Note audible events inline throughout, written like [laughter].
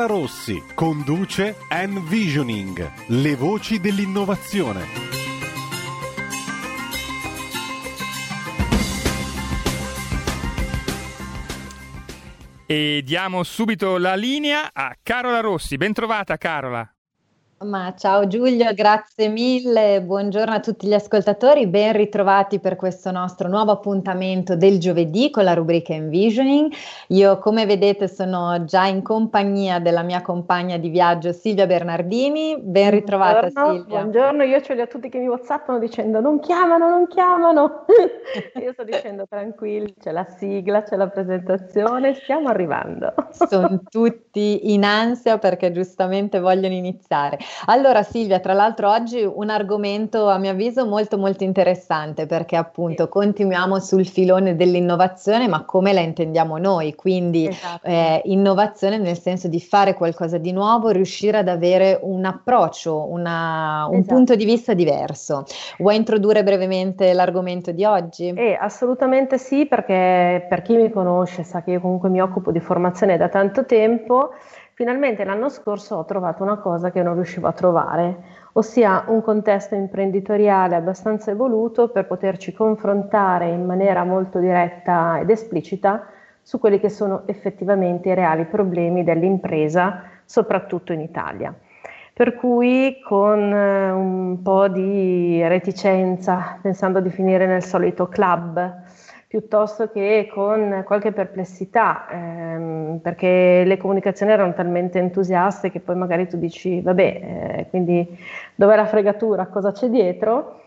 Carola Rossi conduce Envisioning, le voci dell'innovazione. E diamo subito la linea a Carola Rossi. Bentrovata Carola. Ma ciao Giulio, grazie mille, buongiorno a tutti gli ascoltatori, ben ritrovati per questo nostro nuovo appuntamento del giovedì con la rubrica Envisioning. Io come vedete sono già in compagnia della mia compagna di viaggio Silvia Bernardini, ben ritrovata buongiorno, Silvia. Buongiorno, io ce li ho tutti che mi whatsappano dicendo non chiamano, non chiamano. [laughs] io sto dicendo tranquilli, c'è la sigla, c'è la presentazione, stiamo arrivando. sono tutti in ansia perché giustamente vogliono iniziare. Allora Silvia, tra l'altro oggi un argomento a mio avviso molto molto interessante perché appunto continuiamo sul filone dell'innovazione ma come la intendiamo noi, quindi esatto. eh, innovazione nel senso di fare qualcosa di nuovo, riuscire ad avere un approccio, una, un esatto. punto di vista diverso. Vuoi introdurre brevemente l'argomento di oggi? Eh, assolutamente sì perché per chi mi conosce sa che io comunque mi occupo di formazione da tanto tempo. Finalmente l'anno scorso ho trovato una cosa che non riuscivo a trovare, ossia un contesto imprenditoriale abbastanza evoluto per poterci confrontare in maniera molto diretta ed esplicita su quelli che sono effettivamente i reali problemi dell'impresa, soprattutto in Italia. Per cui con eh, un po' di reticenza, pensando di finire nel solito club, piuttosto che con qualche perplessità, ehm, perché le comunicazioni erano talmente entusiaste che poi magari tu dici, vabbè, eh, quindi dov'è la fregatura, cosa c'è dietro?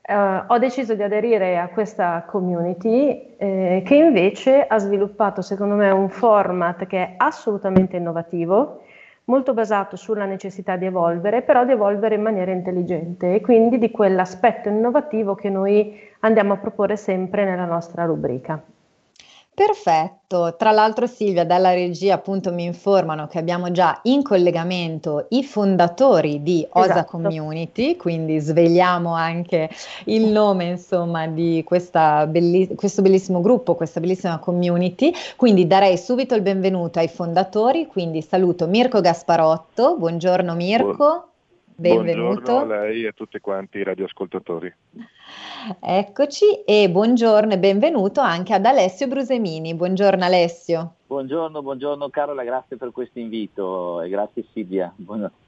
Eh, ho deciso di aderire a questa community eh, che invece ha sviluppato secondo me un format che è assolutamente innovativo, molto basato sulla necessità di evolvere, però di evolvere in maniera intelligente e quindi di quell'aspetto innovativo che noi andiamo a proporre sempre nella nostra rubrica. Perfetto, tra l'altro Silvia dalla regia appunto mi informano che abbiamo già in collegamento i fondatori di Osa esatto. Community, quindi svegliamo anche il nome insomma di belli- questo bellissimo gruppo, questa bellissima community, quindi darei subito il benvenuto ai fondatori, quindi saluto Mirko Gasparotto, buongiorno Mirko. Benvenuto. Buongiorno a lei e a tutti quanti i radioascoltatori. Eccoci e buongiorno e benvenuto anche ad Alessio Brusemini. Buongiorno Alessio. Buongiorno, buongiorno Carola, grazie per questo invito e grazie Silvia. Buongiorno.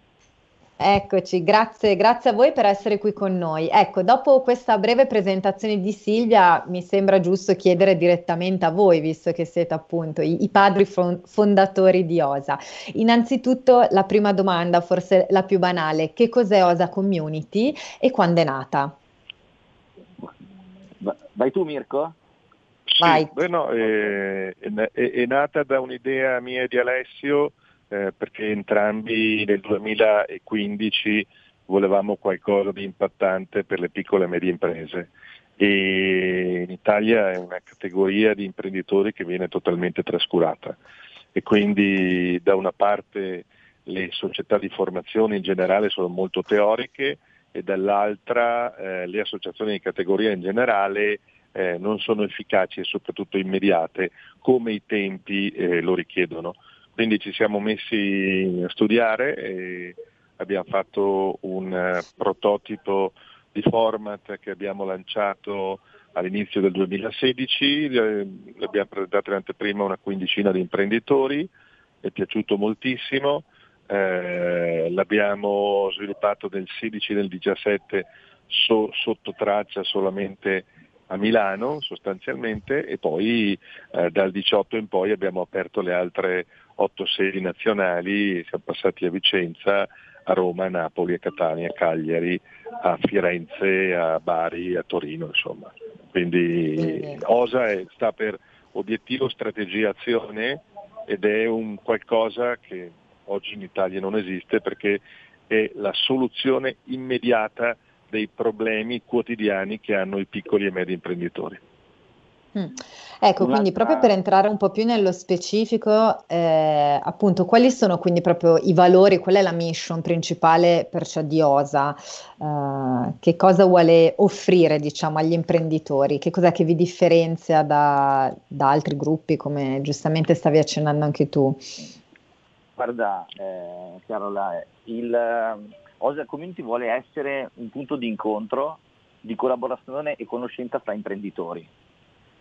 Eccoci, grazie, grazie a voi per essere qui con noi. Ecco, dopo questa breve presentazione di Silvia, mi sembra giusto chiedere direttamente a voi, visto che siete appunto i, i padri fondatori di OSA. Innanzitutto la prima domanda, forse la più banale, che cos'è OSA Community e quando è nata? Vai tu Mirko? Sì, Vai. Bueno, è, è, è, nata da un'idea mia e di Alessio eh, perché entrambi nel 2015 volevamo qualcosa di impattante per le piccole e medie imprese e in Italia è una categoria di imprenditori che viene totalmente trascurata e quindi da una parte le società di formazione in generale sono molto teoriche e dall'altra eh, le associazioni di categoria in generale eh, non sono efficaci e soprattutto immediate come i tempi eh, lo richiedono. Quindi ci siamo messi a studiare e abbiamo fatto un uh, prototipo di format che abbiamo lanciato all'inizio del 2016, eh, l'abbiamo presentato in anteprima una quindicina di imprenditori, è piaciuto moltissimo, eh, l'abbiamo sviluppato nel 16 e nel 17 so, sotto traccia solamente a Milano sostanzialmente e poi eh, dal 18 in poi abbiamo aperto le altre otto sedi nazionali, siamo passati a Vicenza, a Roma, a Napoli, a Catania, a Cagliari, a Firenze, a Bari, a Torino insomma. Quindi Osa è, sta per obiettivo, strategia, azione ed è un qualcosa che oggi in Italia non esiste perché è la soluzione immediata dei problemi quotidiani che hanno i piccoli e medi imprenditori. Mm. Ecco, quindi proprio per entrare un po' più nello specifico, eh, appunto, quali sono quindi proprio i valori, qual è la mission principale perciò di OSA? Eh, che cosa vuole offrire, diciamo, agli imprenditori? Che cos'è che vi differenzia da, da altri gruppi, come giustamente stavi accennando anche tu? Guarda, eh, Carola, il eh, OSA Community vuole essere un punto di incontro, di collaborazione e conoscenza fra imprenditori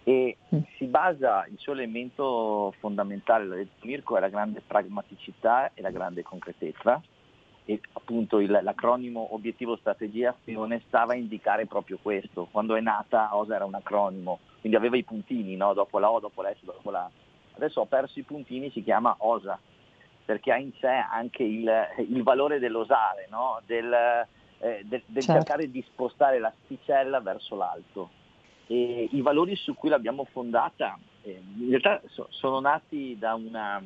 e mm. si basa, il suo elemento fondamentale, l'ha detto Mirko, è la grande pragmaticità e la grande concretezza e appunto il, l'acronimo obiettivo strategia azione stava a indicare proprio questo. Quando è nata OSA era un acronimo, quindi aveva i puntini, no? dopo la O, dopo la S, dopo la A. Adesso ho perso i puntini, si chiama OSA, perché ha in sé anche il, il valore dell'osare, no? del, eh, del, del certo. cercare di spostare l'asticella verso l'alto e i valori su cui l'abbiamo fondata eh, in realtà so, sono nati da una,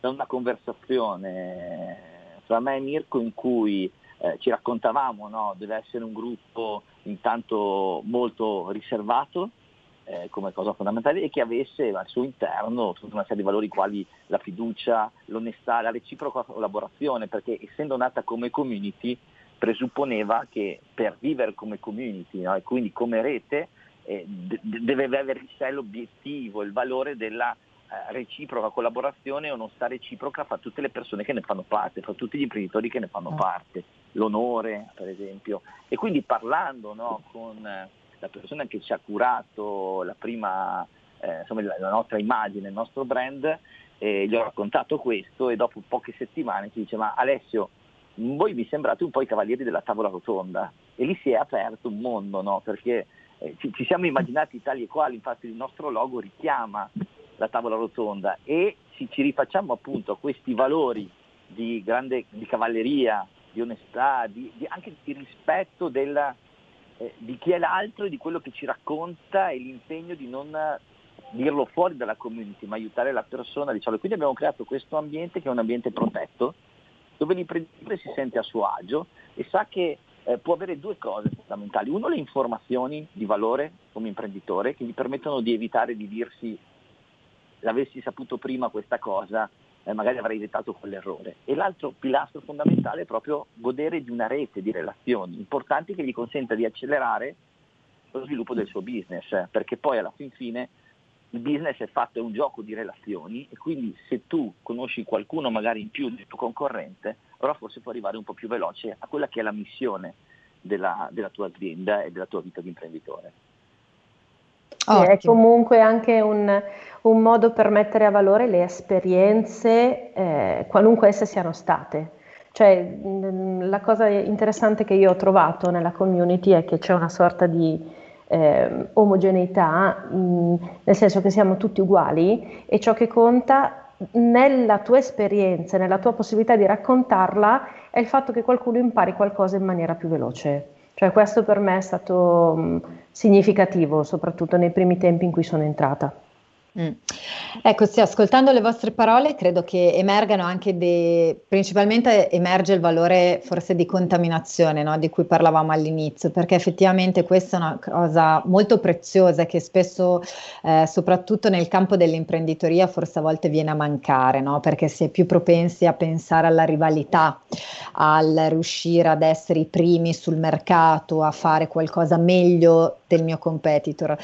da una, conversazione tra me e Mirko in cui eh, ci raccontavamo, no? deve essere un gruppo intanto molto riservato eh, come cosa fondamentale e che avesse al suo interno tutta una serie di valori quali la fiducia, l'onestà, la reciproca collaborazione, perché essendo nata come community presupponeva che per vivere come community no? e quindi come rete eh, d- deve avere in sé l'obiettivo, il valore della eh, reciproca collaborazione e onestà reciproca fra tutte le persone che ne fanno parte, fra tutti gli imprenditori che ne fanno ah. parte, l'onore per esempio. E quindi parlando no, con la persona che ci ha curato la prima, eh, insomma, la nostra immagine, il nostro brand, eh, gli ho raccontato questo e dopo poche settimane ci dice ma Alessio voi mi sembrate un po' i cavalieri della tavola rotonda e lì si è aperto un mondo no? perché eh, ci, ci, siamo immaginati tali e quali, infatti il nostro logo richiama la tavola rotonda e ci, ci rifacciamo appunto a questi valori di grande di cavalleria, di onestà, di, di anche di rispetto della, eh, di chi è l'altro e di quello che ci racconta e l'impegno di non dirlo fuori dalla community, ma aiutare la persona. Diciamo. Quindi abbiamo creato questo ambiente che è un ambiente protetto, dove l'imprenditore si sente a suo agio e sa che eh, può avere due cose fondamentali. Uno, le informazioni di valore come imprenditore che gli permettono di evitare di dirsi l'avessi saputo prima questa cosa, eh, magari avrei evitato quell'errore. E l'altro pilastro fondamentale è proprio godere di una rete di relazioni importanti che gli consenta di accelerare lo sviluppo del suo business, eh, perché poi alla fin fine il business è fatto, è un gioco di relazioni e quindi se tu conosci qualcuno magari in più del tuo concorrente, allora forse puoi arrivare un po' più veloce a quella che è la missione della, della tua azienda e della tua vita di imprenditore. Sì, è comunque anche un, un, modo per mettere a valore le esperienze, eh, qualunque esse siano state. Cioè, mh, la cosa interessante che io ho trovato nella community è che c'è una sorta di eh, omogeneità, mh, nel senso che siamo tutti uguali e ciò che conta nella tua esperienza, nella tua possibilità di raccontarla, è il fatto che qualcuno impari qualcosa in maniera più veloce. Cioè questo per me è stato mh, significativo, soprattutto nei primi tempi in cui sono entrata. Mm. Ecco, sì, ascoltando le vostre parole credo che emergano anche dei, principalmente emerge il valore forse di contaminazione, no? di cui parlavamo all'inizio, perché effettivamente questa è una cosa molto preziosa che spesso, eh, soprattutto nel campo dell'imprenditoria, forse a volte viene a mancare, no? perché si è più propensi a pensare alla rivalità, al riuscire ad essere i primi sul mercato, a fare qualcosa meglio del mio competitor.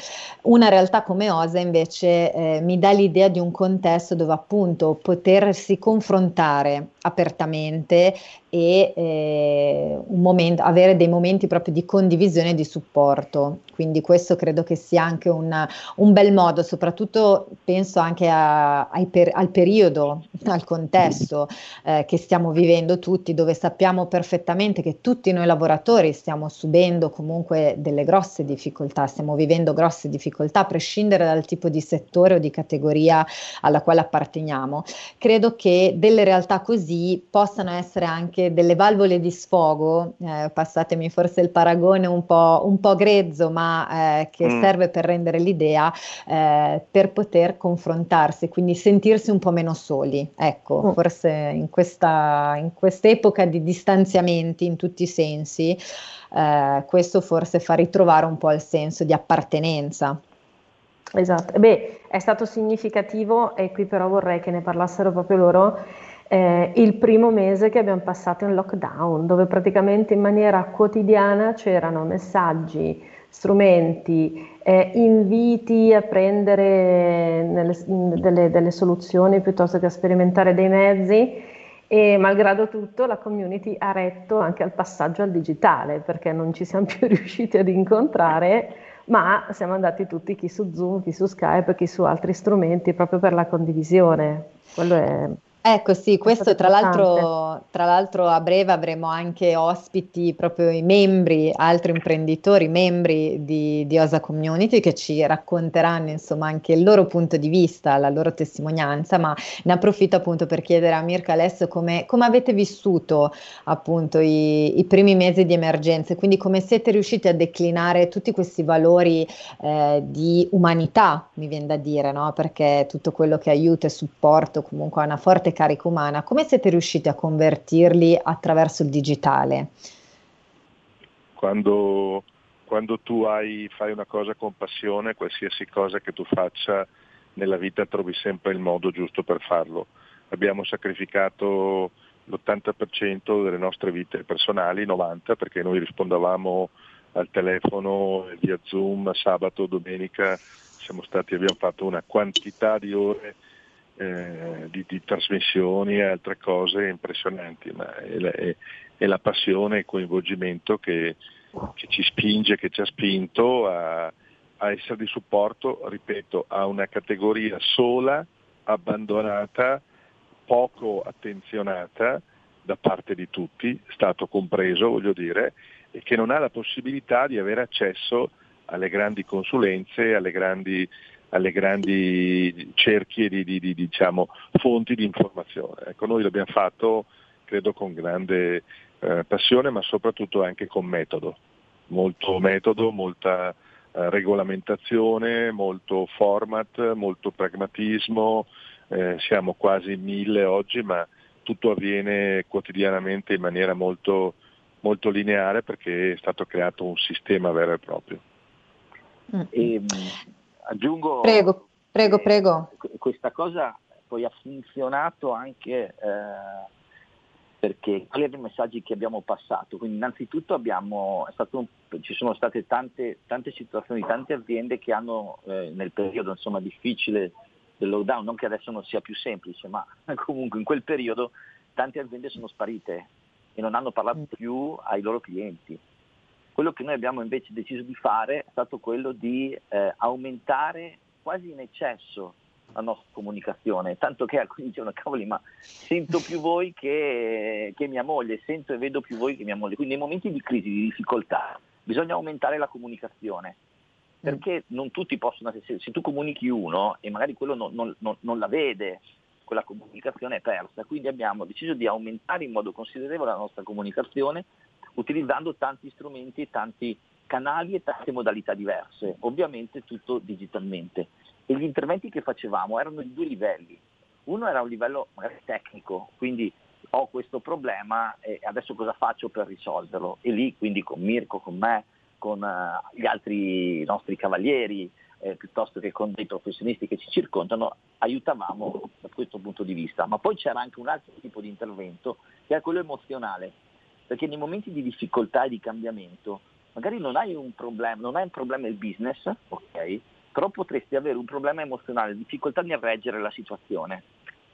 Una realtà come Osa invece eh, mi dà l'idea di un contesto dove appunto potersi confrontare apertamente e eh, momento, avere dei momenti proprio di condivisione e di supporto. Quindi questo credo che sia anche un, un bel modo, soprattutto penso anche a, per, al periodo, [laughs] al contesto eh, che stiamo vivendo tutti, dove sappiamo perfettamente che tutti noi lavoratori stiamo subendo comunque delle grosse difficoltà, stiamo vivendo grosse difficoltà, a prescindere dal tipo di settore o di categoria alla quale apparteniamo. Credo che delle realtà così possano essere anche anche delle valvole di sfogo, eh, passatemi forse il paragone un po', un po grezzo, ma eh, che mm. serve per rendere l'idea, eh, per poter confrontarsi, quindi sentirsi un po' meno soli. Ecco, mm. forse in questa in quest'epoca di distanziamenti in tutti i sensi, eh, questo forse fa ritrovare un po' il senso di appartenenza. Esatto, beh, è stato significativo e qui però vorrei che ne parlassero proprio loro. Eh, il primo mese che abbiamo passato in lockdown, dove praticamente in maniera quotidiana c'erano messaggi, strumenti, eh, inviti a prendere nelle, delle, delle, soluzioni piuttosto che a sperimentare dei mezzi e malgrado tutto la community ha retto anche al passaggio al digitale perché non ci siamo [laughs] più riusciti ad incontrare ma siamo andati tutti chi su Zoom, chi su Skype, chi su altri strumenti proprio per la condivisione. Quello è Ecco sì, questo tra l'altro, tra l'altro, a breve avremo anche ospiti proprio i membri, altri imprenditori, membri di, di, Osa Community che ci racconteranno insomma anche il loro punto di vista, la loro testimonianza, ma ne approfitto appunto per chiedere a Mirka adesso come, come avete vissuto appunto i, i, primi mesi di emergenza, quindi come siete riusciti a declinare tutti questi valori eh, di umanità, mi viene da dire, no? perché tutto quello che aiuta e supporto comunque ha una forte carica umana, come siete riusciti a convertirli attraverso il digitale? Quando, quando tu hai, fai una cosa con passione, qualsiasi cosa che tu faccia nella vita trovi sempre il modo giusto per farlo. Abbiamo sacrificato l'80% delle nostre vite personali, 90% perché noi rispondevamo al telefono via Zoom sabato, domenica, stati, abbiamo fatto una quantità di ore eh, di, di, trasmissioni e altre cose impressionanti, ma è, è, è la passione e il coinvolgimento che, che, ci spinge, che ci ha spinto a, a essere di supporto, ripeto, a una categoria sola, abbandonata, poco attenzionata da parte di tutti, Stato compreso voglio dire, e che non ha la possibilità di avere accesso alle grandi consulenze, alle grandi alle grandi cerchie di, di, di diciamo, fonti di informazione. Ecco, noi l'abbiamo fatto credo con grande eh, passione ma soprattutto anche con metodo, molto metodo, molta eh, regolamentazione, molto format, molto pragmatismo, eh, siamo quasi mille oggi ma tutto avviene quotidianamente in maniera molto, molto lineare perché è stato creato un sistema vero e proprio. Mm. E, Aggiungo prego, prego, prego. questa cosa poi ha funzionato anche eh, perché quali erano i messaggi che abbiamo passato? Quindi innanzitutto abbiamo, un, ci sono state tante, tante, situazioni, tante aziende che hanno eh, nel periodo insomma, difficile del lockdown, non che adesso non sia più semplice, ma [laughs] comunque in quel periodo tante aziende sono sparite e non hanno parlato mm. più ai loro clienti. Quello che noi abbiamo invece deciso di fare è stato quello di eh, aumentare quasi in eccesso la nostra comunicazione, tanto che alcuni dicevano cavoli ma sento più voi che, che, mia moglie, sento e vedo più voi che mia moglie, quindi nei momenti di crisi, di difficoltà, bisogna aumentare la comunicazione, perché non tutti possono, se, se tu comunichi uno e magari quello non, non, non, non la vede, quella comunicazione è persa, quindi abbiamo deciso di aumentare in modo considerevole la nostra comunicazione utilizzando tanti strumenti e tanti canali e tante modalità diverse, ovviamente tutto digitalmente. E gli interventi che facevamo erano di due livelli. Uno era un livello tecnico, quindi ho questo problema e adesso cosa faccio per risolverlo? E lì quindi con Mirko, con me, con uh, gli altri nostri cavalieri, eh, piuttosto che con dei professionisti che ci circondano, aiutavamo da questo punto di vista. Ma poi c'era anche un altro tipo di intervento che è quello emozionale, perché nei momenti di difficoltà e di cambiamento magari non hai un problema, non hai un problema il business, ok? Però potresti avere un problema emozionale, difficoltà nel reggere la situazione.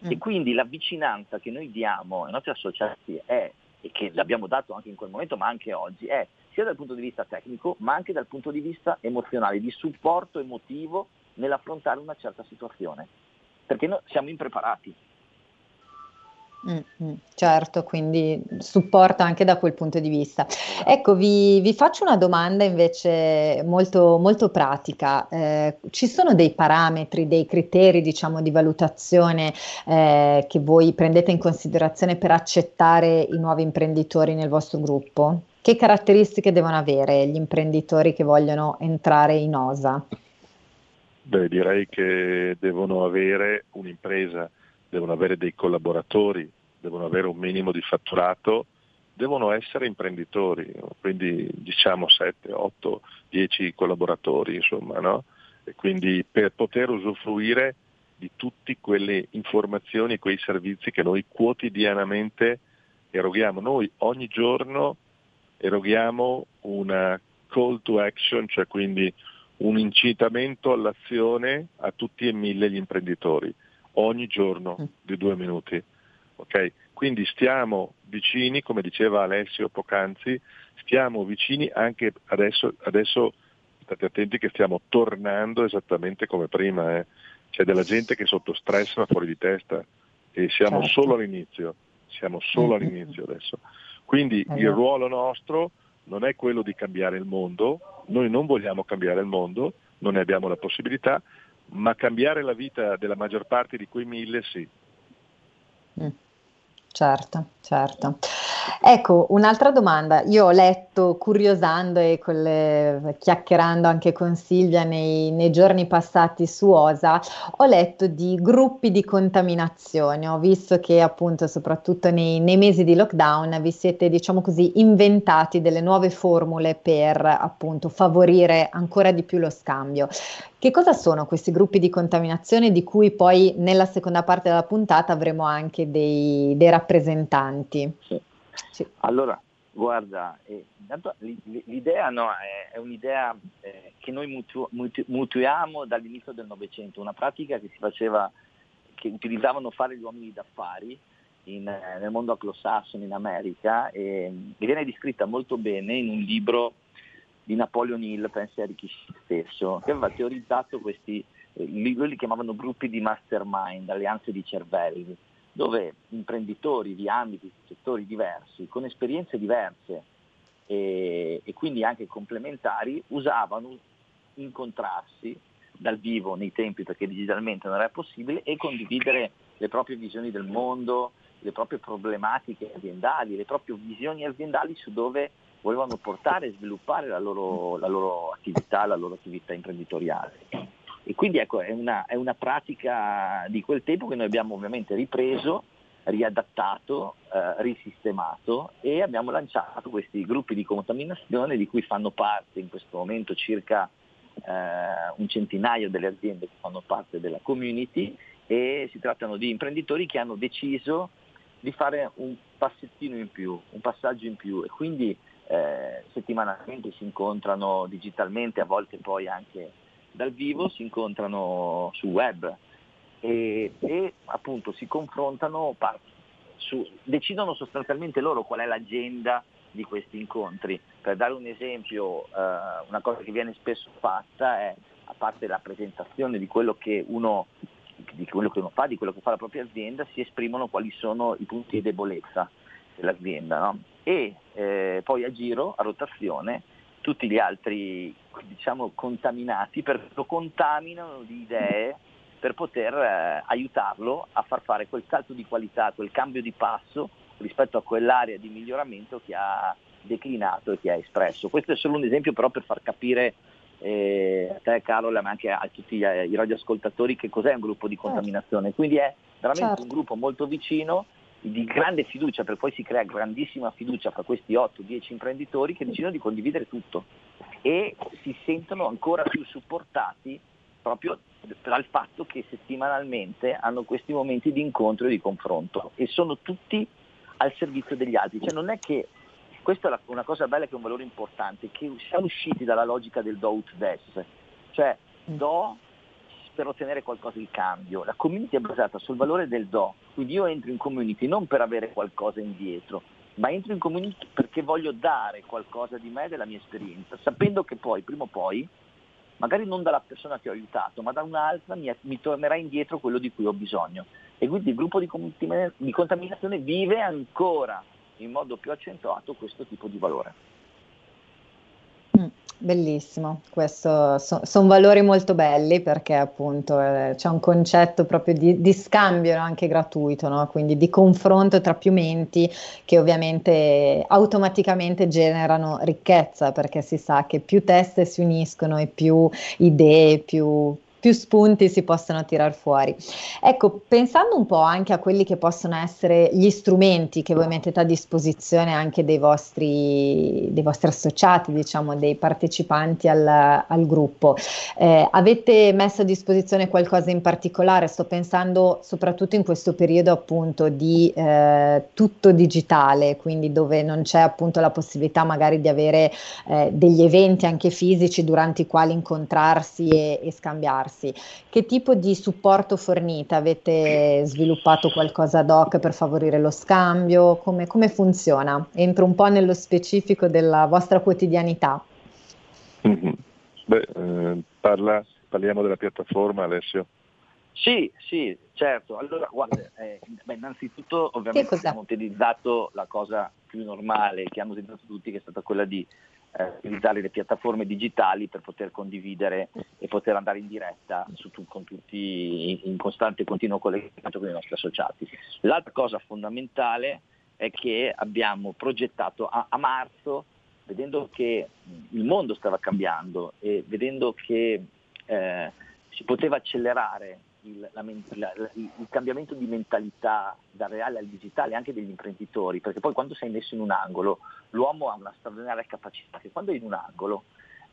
Mm. E quindi la vicinanza che noi diamo ai nostri associati è, e che l'abbiamo dato anche in quel momento, ma anche oggi, è sia dal punto di vista tecnico, ma anche dal punto di vista emozionale, di supporto emotivo nell'affrontare una certa situazione. Perché noi siamo impreparati, Mm-hmm, certo, quindi supporta anche da quel punto di vista. Ecco, vi, vi faccio una domanda invece molto, molto pratica. Eh, ci sono dei parametri, dei criteri, diciamo, di valutazione eh, che voi prendete in considerazione per accettare i nuovi imprenditori nel vostro gruppo? Che caratteristiche devono avere gli imprenditori che vogliono entrare in OSA? Beh, direi che devono avere un'impresa devono avere dei collaboratori, devono avere un minimo di fatturato, devono essere imprenditori, quindi diciamo 7, 8, 10 collaboratori, insomma, no? E quindi per poter usufruire di tutte quelle informazioni, quei servizi che noi quotidianamente eroghiamo. Noi ogni giorno eroghiamo una call to action, cioè quindi un incitamento all'azione a tutti e mille gli imprenditori ogni giorno mm. di due minuti. Okay? Quindi stiamo vicini, come diceva Alessio poc'anzi, stiamo vicini anche adesso, adesso state attenti che stiamo tornando esattamente come prima, eh. c'è della gente che è sotto stress ma fuori di testa e siamo certo. solo all'inizio, siamo solo mm-hmm. all'inizio adesso. Quindi il ruolo nostro non è quello di cambiare il mondo, noi non vogliamo cambiare il mondo, non ne abbiamo la possibilità, ma cambiare la vita della maggior parte di quei mille sì. Mm. Certo, certo. Ecco, un'altra domanda. Io ho letto, curiosando e le, chiacchierando anche con Silvia nei, nei, giorni passati su OSA, ho letto di gruppi di contaminazione. Ho visto che appunto, soprattutto nei, nei mesi di lockdown, vi siete, diciamo così, inventati delle nuove formule per appunto favorire ancora di più lo scambio. Che cosa sono questi gruppi di contaminazione di cui poi nella seconda parte della puntata avremo anche dei, dei rappresentanti? Sì. Sì. Allora, guarda, eh, l'idea no, è, è, un'idea eh, che noi mutu, mutu, mutuiamo dall'inizio del Novecento, una pratica che si faceva, che utilizzavano fare gli uomini d'affari in, eh, nel mondo anglosassone in America e, e viene descritta molto bene in un libro di Napoleon Hill, Pensieri chi stesso, che aveva teorizzato questi, eh, li chiamavano gruppi di mastermind, alleanze di cervelli, dove imprenditori di ambiti, settori diversi, con esperienze diverse e, e quindi anche complementari, usavano incontrarsi dal vivo nei tempi perché digitalmente non era possibile e condividere le proprie visioni del mondo, le proprie problematiche aziendali, le proprie visioni aziendali su dove volevano portare e sviluppare la loro, la loro attività, la loro attività imprenditoriale. E quindi ecco, è una, è una, pratica di quel tempo che noi abbiamo ovviamente ripreso, riadattato, eh, risistemato e abbiamo lanciato questi gruppi di contaminazione di cui fanno parte in questo momento circa eh, un centinaio delle aziende che fanno parte della community e si trattano di imprenditori che hanno deciso di fare un passettino in più, un passaggio in più e quindi eh, settimanalmente si incontrano digitalmente, a volte poi anche dal vivo, si incontrano sul web e, e appunto si confrontano, su, decidono sostanzialmente loro qual è l'agenda di questi incontri. Per dare un esempio, eh, una cosa che viene spesso fatta è, a parte la presentazione di quello che uno di quello che uno fa, di quello che fa la propria azienda, si esprimono quali sono i punti di debolezza dell'azienda. No? E eh, poi a giro, a rotazione, tutti gli altri diciamo, contaminati per, lo contaminano di idee per poter eh, aiutarlo a far fare quel salto di qualità, quel cambio di passo rispetto a quell'area di miglioramento che ha declinato e che ha espresso. Questo è solo un esempio però per far capire eh, a te Carola ma anche a tutti gli, i radioascoltatori che cos'è un gruppo di certo. contaminazione. Quindi è veramente certo. un gruppo molto vicino di grande fiducia, per poi si crea grandissima fiducia fra questi 8-10 imprenditori che decidono di condividere tutto e si sentono ancora più supportati proprio dal fatto che settimanalmente hanno questi momenti di incontro e di confronto e sono tutti al servizio degli altri. Cioè non è che, questa è una cosa bella che è un valore importante, che siamo usciti dalla logica del do ut des, cioè do per ottenere qualcosa di cambio. La community è basata sul valore del do, quindi io entro in community non per avere qualcosa indietro, ma entro in community perché voglio dare qualcosa di me della mia esperienza, sapendo che poi, prima o poi, magari non dalla persona che ho aiutato, ma da un'altra mi, mi tornerà indietro quello di cui ho bisogno. E quindi il gruppo di, di contaminazione vive ancora in modo più accentuato questo tipo di valore. Bellissimo, questo so, sono valori molto belli perché appunto eh, c'è un concetto proprio di, di scambio anche gratuito, no? quindi di confronto tra più menti che ovviamente automaticamente generano ricchezza perché si sa che più teste si uniscono e più idee, più, più spunti si possono tirar fuori. Ecco, pensando un po' anche a quelli che possono essere gli strumenti che voi mettete a disposizione anche dei vostri, dei vostri associati, diciamo, dei partecipanti al, al gruppo, eh, avete messo a disposizione qualcosa in particolare? Sto pensando soprattutto in questo periodo appunto di eh, tutto digitale, quindi dove non c'è appunto la possibilità magari di avere eh, degli eventi anche fisici durante i quali incontrarsi e, e scambiarsi farsi. Che tipo di supporto fornite? Avete sviluppato qualcosa ad hoc per favorire lo scambio? Come, come funziona? Entro un po' nello specifico della vostra quotidianità. Mm-hmm. Beh, eh, parla, parliamo della piattaforma Alessio. Sì, sì, certo. Allora, guarda, eh, beh, innanzitutto ovviamente abbiamo utilizzato la cosa più normale che hanno utilizzato tutti, che è stata quella di eh, utilizzare le piattaforme digitali per poter condividere e poter andare in diretta tu, con tutti in costante e continuo collegamento con i nostri associati. L'altra cosa fondamentale è che abbiamo progettato a, a marzo, vedendo che il mondo stava cambiando e vedendo che eh, si poteva accelerare il, la, la, il, cambiamento di mentalità dal reale al digitale anche degli imprenditori, perché poi quando sei messo in un angolo l'uomo ha una straordinaria capacità che quando è in un angolo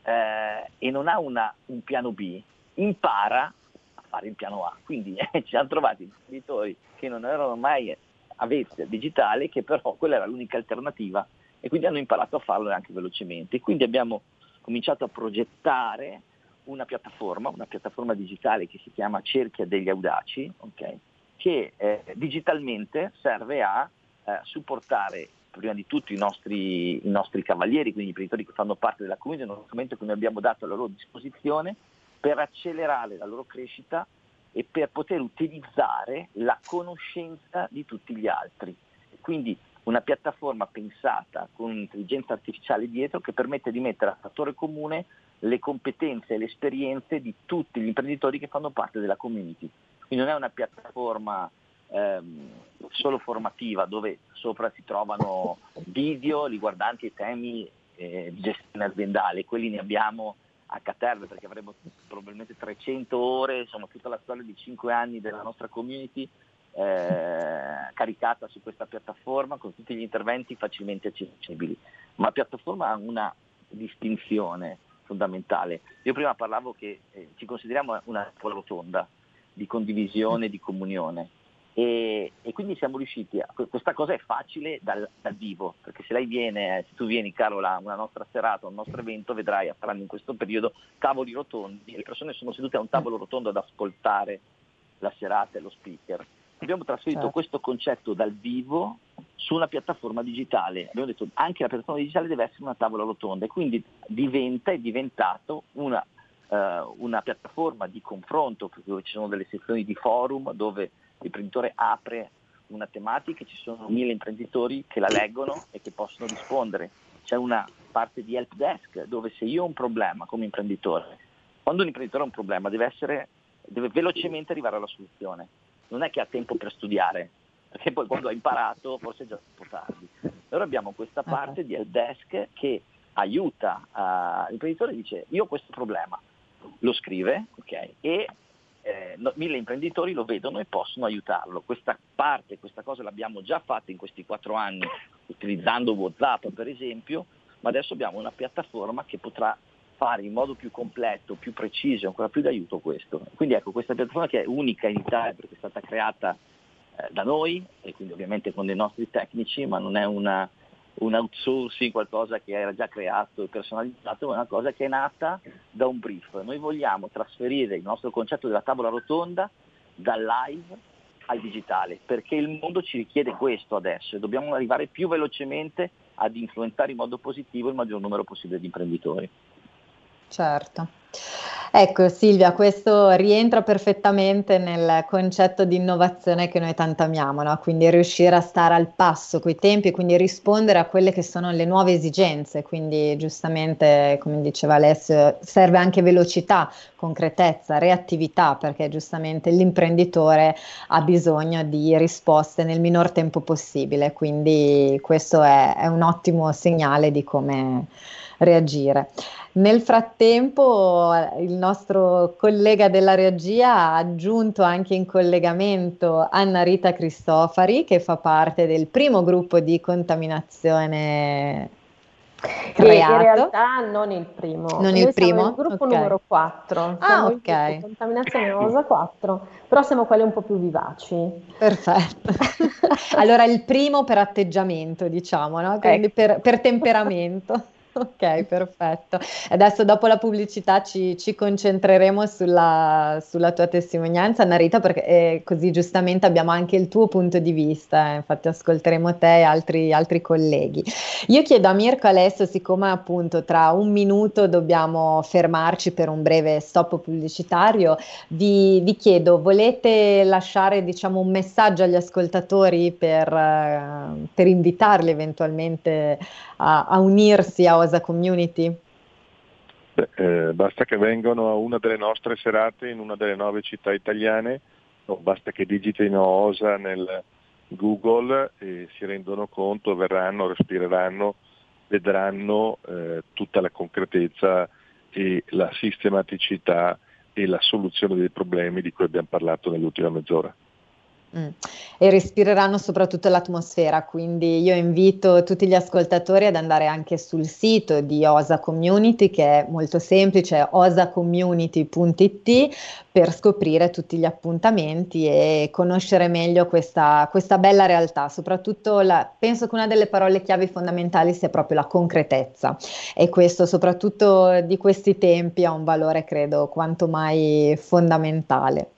eh, e non ha una, un piano B, impara a fare il piano A. Quindi eh, [laughs] ci hanno trovato imprenditori che non erano mai avvezzi al digitale, che però quella era l'unica alternativa e quindi hanno imparato a farlo anche velocemente. Quindi abbiamo cominciato a progettare una piattaforma, una piattaforma digitale che si chiama Cerchia degli Audaci, okay, che eh, digitalmente serve a eh, supportare prima di tutto i nostri, i nostri, cavalieri, quindi i imprenditori che fanno parte della comunità, uno strumento che noi abbiamo dato a loro disposizione per accelerare la loro crescita e per poter utilizzare la conoscenza di tutti gli altri. Quindi una piattaforma pensata con un'intelligenza artificiale dietro che permette di mettere a fattore comune le competenze e le esperienze di tutti gli imprenditori che fanno parte della community. Quindi non è una piattaforma ehm, solo formativa dove sopra si trovano video riguardanti i temi eh, di gestione aziendale, quelli ne abbiamo a caterve perché avremo probabilmente 300 ore, insomma tutta la storia di 5 anni della nostra community eh, caricata su questa piattaforma con tutti gli interventi facilmente accessibili. Ma la piattaforma ha una distinzione fondamentale. Io prima parlavo che eh, ci consideriamo una tavola rotonda di condivisione, di comunione e, e, quindi siamo riusciti a, questa cosa è facile dal, dal, vivo, perché se lei viene, se tu vieni Carola a una nostra serata, a un nostro evento, vedrai, faranno in questo periodo tavoli rotondi, le persone sono sedute a un tavolo rotondo ad ascoltare la serata e lo speaker. Abbiamo trasferito certo. questo concetto dal vivo su una piattaforma digitale. Abbiamo detto anche la piattaforma digitale deve essere una tavola rotonda e quindi diventa, è diventato una, uh, una piattaforma di confronto, dove ci sono delle sezioni di forum dove l'imprenditore apre una tematica e ci sono mille imprenditori che la leggono e che possono rispondere. C'è una parte di help desk dove se io ho un problema come imprenditore, quando un imprenditore ha un problema deve, essere, deve velocemente arrivare alla soluzione non è che ha tempo per studiare, perché poi quando ha imparato forse è già troppo tardi. Allora abbiamo questa parte di help desk che aiuta uh, l'imprenditore dice io ho questo problema, lo scrive okay, e eh, no, mille imprenditori lo vedono e possono aiutarlo. Questa parte, questa cosa l'abbiamo già fatta in questi quattro anni utilizzando Whatsapp per esempio, ma adesso abbiamo una piattaforma che potrà fare in modo più completo, più preciso, ancora più d'aiuto questo. Quindi ecco, questa piattaforma che è unica in Italia perché è stata creata eh, da noi e quindi ovviamente con dei nostri tecnici, ma non è una, un outsourcing, qualcosa che era già creato e personalizzato, ma è una cosa che è nata da un brief. Noi vogliamo trasferire il nostro concetto della tavola rotonda dal live al digitale, perché il mondo ci richiede questo adesso e dobbiamo arrivare più velocemente ad influenzare in modo positivo il maggior numero possibile di imprenditori. Certo. Ecco Silvia, questo rientra perfettamente nel concetto di innovazione che noi tanto amiamo, no? quindi riuscire a stare al passo coi tempi, quindi rispondere a quelle che sono le nuove esigenze, quindi giustamente come diceva Alessio serve anche velocità, concretezza, reattività perché giustamente l'imprenditore ha bisogno di risposte nel minor tempo possibile, quindi questo è, è un ottimo segnale di come reagire. Nel frattempo il nostro collega della regia ha aggiunto anche in collegamento Anna Rita Cristofari che fa parte del primo gruppo di contaminazione creato. In realtà non il primo. Non Noi il primo? il gruppo okay. numero 4. Ah, ok. Contaminazione OSA 4, però siamo quelli un po' più vivaci. Perfetto. [laughs] allora il primo per atteggiamento, diciamo, no? Quindi ecco. per, per temperamento. Ok, perfetto. Adesso dopo la pubblicità ci, ci concentreremo sulla, sulla, tua testimonianza, Narita, perché eh, così giustamente abbiamo anche il tuo punto di vista, eh, infatti ascolteremo te e altri, altri, colleghi. Io chiedo a Mirko adesso, siccome appunto tra un minuto dobbiamo fermarci per un breve stop pubblicitario, vi, vi chiedo, volete lasciare diciamo, un messaggio agli ascoltatori per, uh, per invitarli eventualmente a, a unirsi a Osa Community? Beh, eh, basta che vengano a una delle nostre serate in una delle nove città italiane o basta che digitino Osa nel Google e si rendono conto, verranno, respireranno, vedranno eh, tutta la concretezza e la sistematicità e la soluzione dei problemi di cui abbiamo parlato nell'ultima mezz'ora. Mm. E respireranno soprattutto l'atmosfera, quindi io invito tutti gli ascoltatori ad andare anche sul sito di Osa Community che è molto semplice, osacommunity.it per scoprire tutti gli appuntamenti e conoscere meglio questa, questa bella realtà. Soprattutto la, penso che una delle parole chiavi fondamentali sia proprio la concretezza e questo soprattutto di questi tempi ha un valore credo quanto mai fondamentale.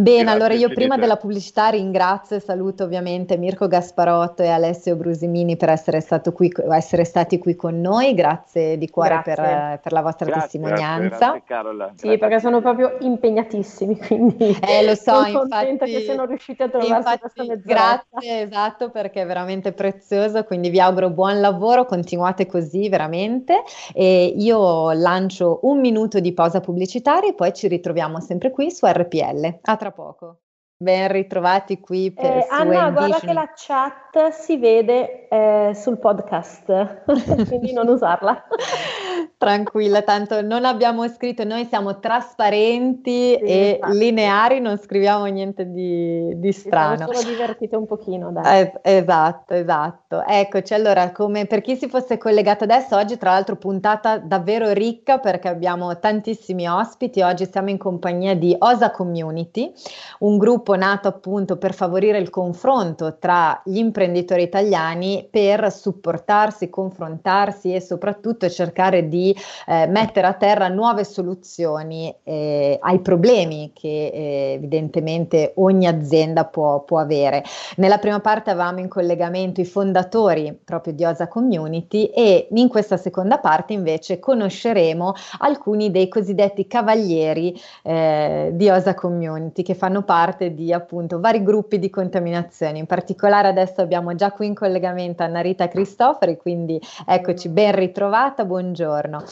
Bene, Grazie, allora io prima della pubblicità ringrazio e saluto ovviamente Mirko Gasparotto e Alessio Brusimini per essere, qui, essere stati qui con noi. Grazie di cuore per, per, la vostra grazie, testimonianza. Grazie, Carola. Sì, perché sono proprio impegnatissimi, quindi eh, lo so, sono infatti, contenta che siano riusciti a trovare questa mezz'ora. Grazie, esatto, perché è veramente prezioso, quindi vi auguro buon lavoro, continuate così veramente e io lancio un minuto di pausa pubblicitaria e poi ci ritroviamo sempre qui su RPL. A tra poco. Ben ritrovati qui per eh, Anna, guarda che la chat si vede eh, sul podcast, [laughs] quindi non usarla. [laughs] Tranquilla, tanto non abbiamo scritto, noi siamo trasparenti sì, e infatti. lineari, non scriviamo niente di, di strano. Siamo solo divertite un pochino, dai. Eh, esatto, esatto. Eccoci, allora, come per chi si fosse collegato adesso, oggi tra l'altro puntata davvero ricca perché abbiamo tantissimi ospiti, oggi siamo in compagnia di Osa Community, un gruppo nato appunto per favorire il confronto tra gli imprenditori italiani per supportarsi, confrontarsi e soprattutto cercare di eh, mettere a terra nuove soluzioni eh, ai problemi che eh, evidentemente ogni azienda può, può, avere. Nella prima parte avevamo in collegamento i fondatori proprio di Osa Community e in questa seconda parte invece conosceremo alcuni dei cosiddetti cavalieri eh, di Osa Community che fanno parte di appunto vari gruppi di contaminazione. In particolare adesso abbiamo già qui in collegamento Anna Rita Cristofori, quindi eccoci ben ritrovata, buongiorno.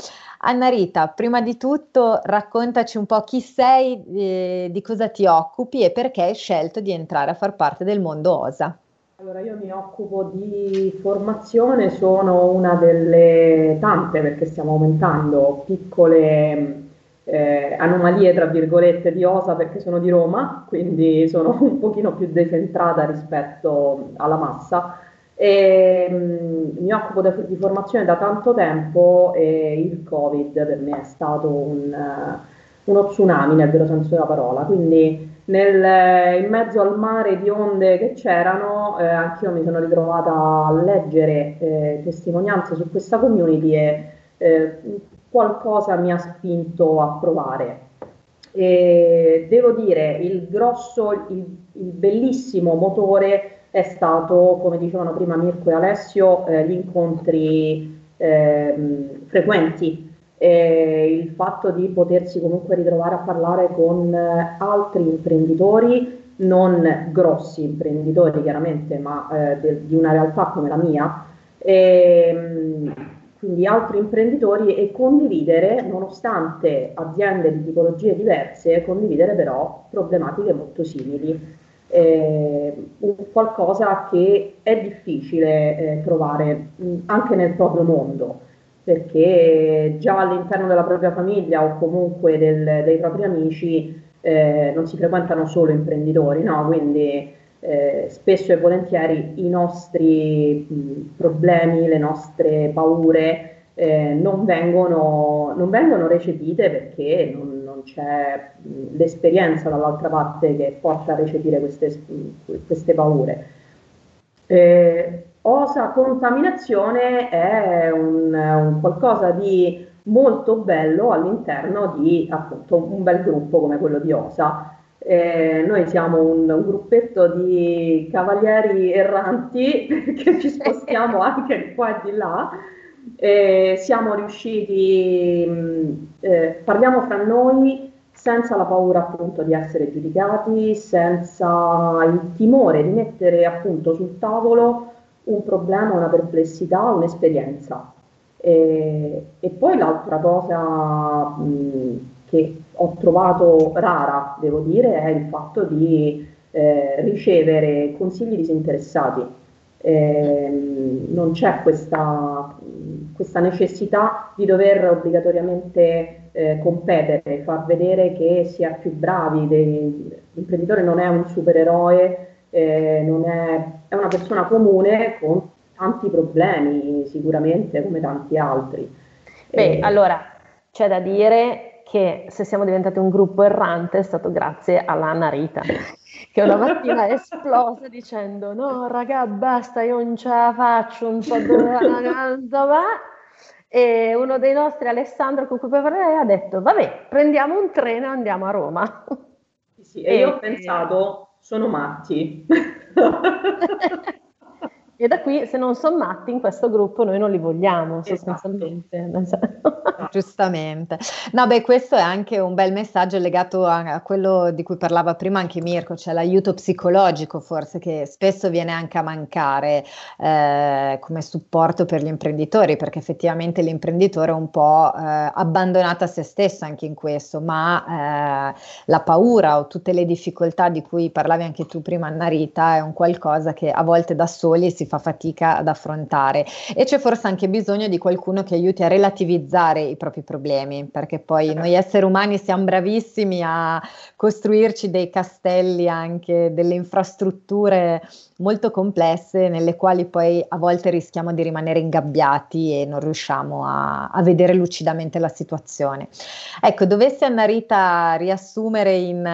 Anna Rita, prima di tutto raccontaci un po' chi sei, eh, di cosa ti occupi e perché hai scelto di entrare a far parte del mondo OSA. Allora, io mi occupo di formazione, sono una delle tante perché stiamo aumentando piccole eh, anomalie, tra virgolette, di OSA perché sono di Roma, quindi sono [laughs] un pochino più decentrata rispetto alla massa. E, mh, mm, mi occupo de, di formazione da tanto tempo e il Covid per me è stato un, uh, uno tsunami nel vero senso della parola, quindi nel, in mezzo al mare di onde che c'erano, eh, anch'io mi sono ritrovata a leggere eh, testimonianze su questa community e eh, qualcosa mi ha spinto a provare. E devo dire, il grosso, il, il bellissimo motore è stato, come dicevano prima Mirko e Alessio, eh, gli incontri eh, frequenti eh, il fatto di potersi comunque ritrovare a parlare con eh, altri imprenditori, non grossi imprenditori chiaramente, ma eh, de, di una realtà come la mia, e, ehm, quindi altri imprenditori e condividere, nonostante aziende di tipologie diverse, condividere però problematiche molto simili. Eh, qualcosa che è difficile eh, trovare mh, anche nel proprio mondo perché già all'interno della propria famiglia o comunque del, dei propri amici eh, non si frequentano solo imprenditori, no? quindi eh, spesso e volentieri i nostri mh, problemi, le nostre paure eh, non, vengono, non, vengono, recepite perché non, non c'è mh, l'esperienza dall'altra parte che porta a recepire queste, queste paure. Eh, Osa contaminazione è un, un qualcosa di molto bello all'interno di appunto un bel gruppo come quello di Osa. Eh, noi siamo un, un, gruppetto di cavalieri erranti [laughs] che ci spostiamo anche di qua e di là. Eh, siamo riusciti, mh, eh, parliamo fra noi senza la paura appunto di essere giudicati, senza il timore di mettere appunto sul tavolo un problema, una perplessità, un'esperienza. E, e poi l'altra cosa mh, che ho trovato rara, devo dire, è il fatto di eh, ricevere consigli disinteressati. Eh, non c'è questa, questa, necessità di dover obbligatoriamente eh, competere, far vedere che si è più bravi. Dei, l'imprenditore non è un supereroe, eh, non è, è una persona comune con tanti problemi, sicuramente come tanti altri. Beh, eh, allora c'è da dire che se siamo diventati un gruppo errante è stato grazie all'Anna Rita, che una mattina è esplosa dicendo no raga basta, io non ce la faccio, non so dove va. E uno dei nostri, Alessandro, con cui parlare, ha detto vabbè, prendiamo un treno e andiamo a Roma. Sì, e, e io ho pensato, sono matti. [laughs] E da qui, se non sono matti in questo gruppo, noi non li vogliamo esatto. sostanzialmente. [laughs] Giustamente. No, beh, questo è anche un bel messaggio legato a, a, quello di cui parlava prima anche Mirko, cioè l'aiuto psicologico forse che spesso viene anche a mancare eh, come supporto per gli imprenditori, perché effettivamente l'imprenditore è un po' eh, abbandonato a se stesso anche in questo, ma eh, la paura o tutte le difficoltà di cui parlavi anche tu prima, Anna Rita, è un qualcosa che a volte da soli si fa fatica ad affrontare e c'è forse anche bisogno di qualcuno che aiuti a relativizzare i propri problemi, perché poi noi esseri umani siamo bravissimi a costruirci dei castelli, anche delle infrastrutture molto complesse nelle quali poi a volte rischiamo di rimanere ingabbiati e non riusciamo a, a vedere lucidamente la situazione. Ecco, dovessi Anna Rita riassumere in,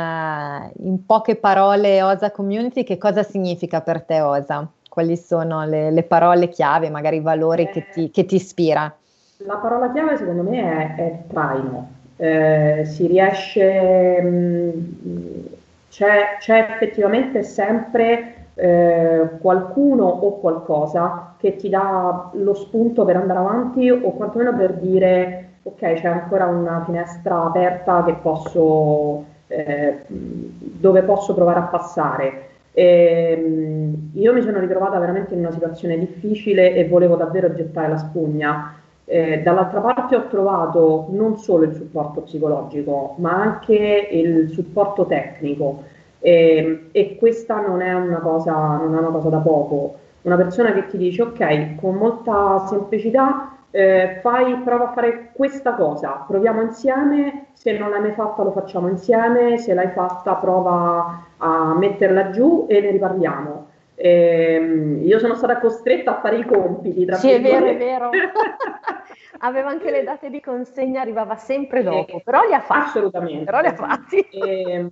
in poche parole OSA Community, che cosa significa per te OSA? Quali sono le, le parole chiave, magari i valori eh, che, ti, che, ti, ispira? La parola chiave secondo me è, è traino. Eh, si riesce, mh, mm, c'è, c'è, effettivamente sempre eh, qualcuno o qualcosa che ti dà lo spunto per andare avanti o quantomeno per dire ok c'è ancora una finestra aperta che posso, eh, dove posso provare a passare. E, ehm, io mi sono ritrovata veramente in una situazione difficile e volevo davvero gettare la spugna. Eh, dall'altra parte ho trovato non solo il supporto psicologico, ma anche il supporto tecnico. E, e questa non è, cosa, non è una cosa da poco. Una persona che ti dice ok, con molta semplicità eh, fai, prova a fare questa cosa, proviamo insieme, se non l'hai mai fatta lo facciamo insieme, se l'hai fatta prova a metterla giù e ne riparliamo. Eh, io sono stata costretta a fare i compiti. Tra sì, è vero, è vero. [laughs] Aveva anche le date di consegna, arrivava sempre dopo, eh, però li ha fatti. Assolutamente. Però li ha fatti. Eh,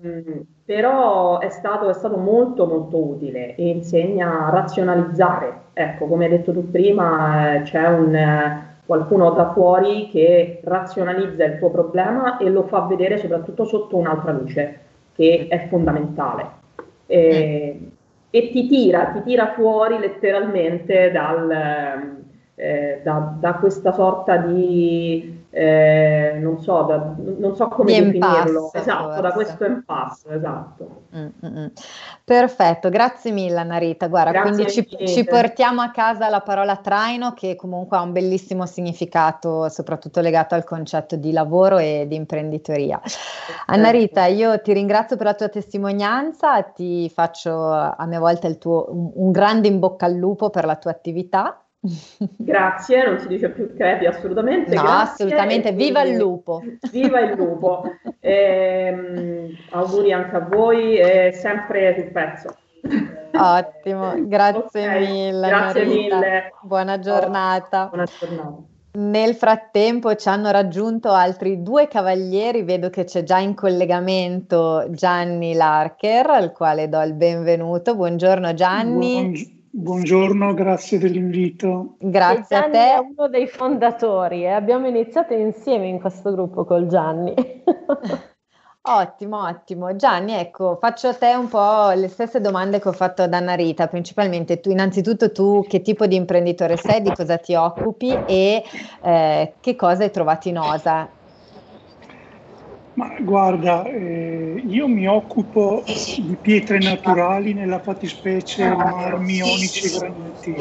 però è stato, è stato, molto molto utile e insegna a razionalizzare. Ecco, come hai detto tu prima, eh, c'è un qualcuno da fuori che razionalizza il tuo problema e lo fa vedere soprattutto sotto un'altra luce, che è fondamentale. E, mm. e ti, tira, ti tira fuori letteralmente dal, eh, da, da, questa sorta di eh, non, so, da, non, so, come di definirlo, impasse, esatto, forse. da questo impasse, esatto. Mm-mm. Perfetto, grazie mille Anna Rita. Guarda, Grazie quindi ci, ci portiamo a casa la parola traino che comunque ha un bellissimo significato, soprattutto legato al concetto di lavoro e di imprenditoria. Anna Certo. Rita, io ti ringrazio per la tua testimonianza, ti faccio a mia volta il tuo, un, un grande in bocca al lupo per la tua attività. Grazie, non si dice più crepi assolutamente. No, grazie. assolutamente, E viva il lupo! Viva il lupo! [laughs] Ehm, auguri anche a voi e sempre sul pezzo. Ottimo, grazie Ok, mille. Grazie Anna Rita. mille. Buona giornata. Buona giornata. Nel frattempo ci hanno raggiunto altri due cavalieri, vedo che c'è già in collegamento Gianni Larcher, al quale do il benvenuto. Buongiorno Gianni, Buong- Buongiorno, grazie dell'invito. grazie E a Gianni è te. uno dei fondatori e abbiamo iniziato insieme in questo gruppo col Gianni. [laughs] Ottimo, ottimo. Gianni, ecco, faccio a te un po' le stesse domande che ho fatto ad Anna Rita, principalmente tu, innanzitutto tu che tipo di imprenditore sei, di cosa ti occupi e eh, che cosa hai trovato in Osa? Ma guarda, eh, io mi occupo di pietre naturali, nella fattispecie marmi, onici e graniti.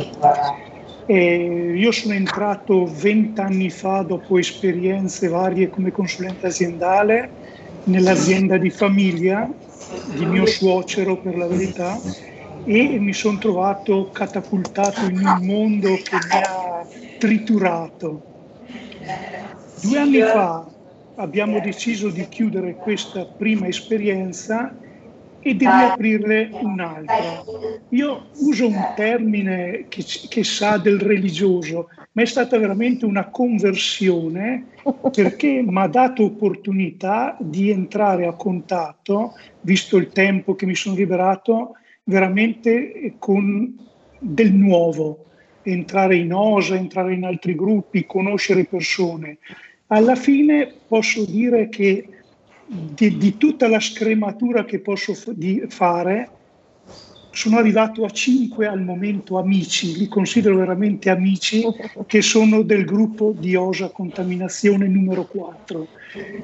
Io sono entrato vent'anni fa, dopo esperienze varie come consulente aziendale, nell'azienda di famiglia di mio suocero per la verità e mi sono trovato catapultato in un mondo che mi ha triturato. Due anni fa abbiamo deciso di chiudere questa prima esperienza e di riaprirne un'altra. Io uso un termine che, che sa del religioso, ma è stata veramente una conversione [laughs] perché mi ha dato opportunità di entrare a contatto, visto il tempo che mi sono liberato, veramente con del nuovo, entrare in OSA, entrare in altri gruppi, conoscere persone. Alla fine posso dire che di, di tutta la scrematura che posso f- di fare, sono arrivato a cinque al momento amici, li considero veramente amici, [laughs] che sono del gruppo di Osa Contaminazione numero 4.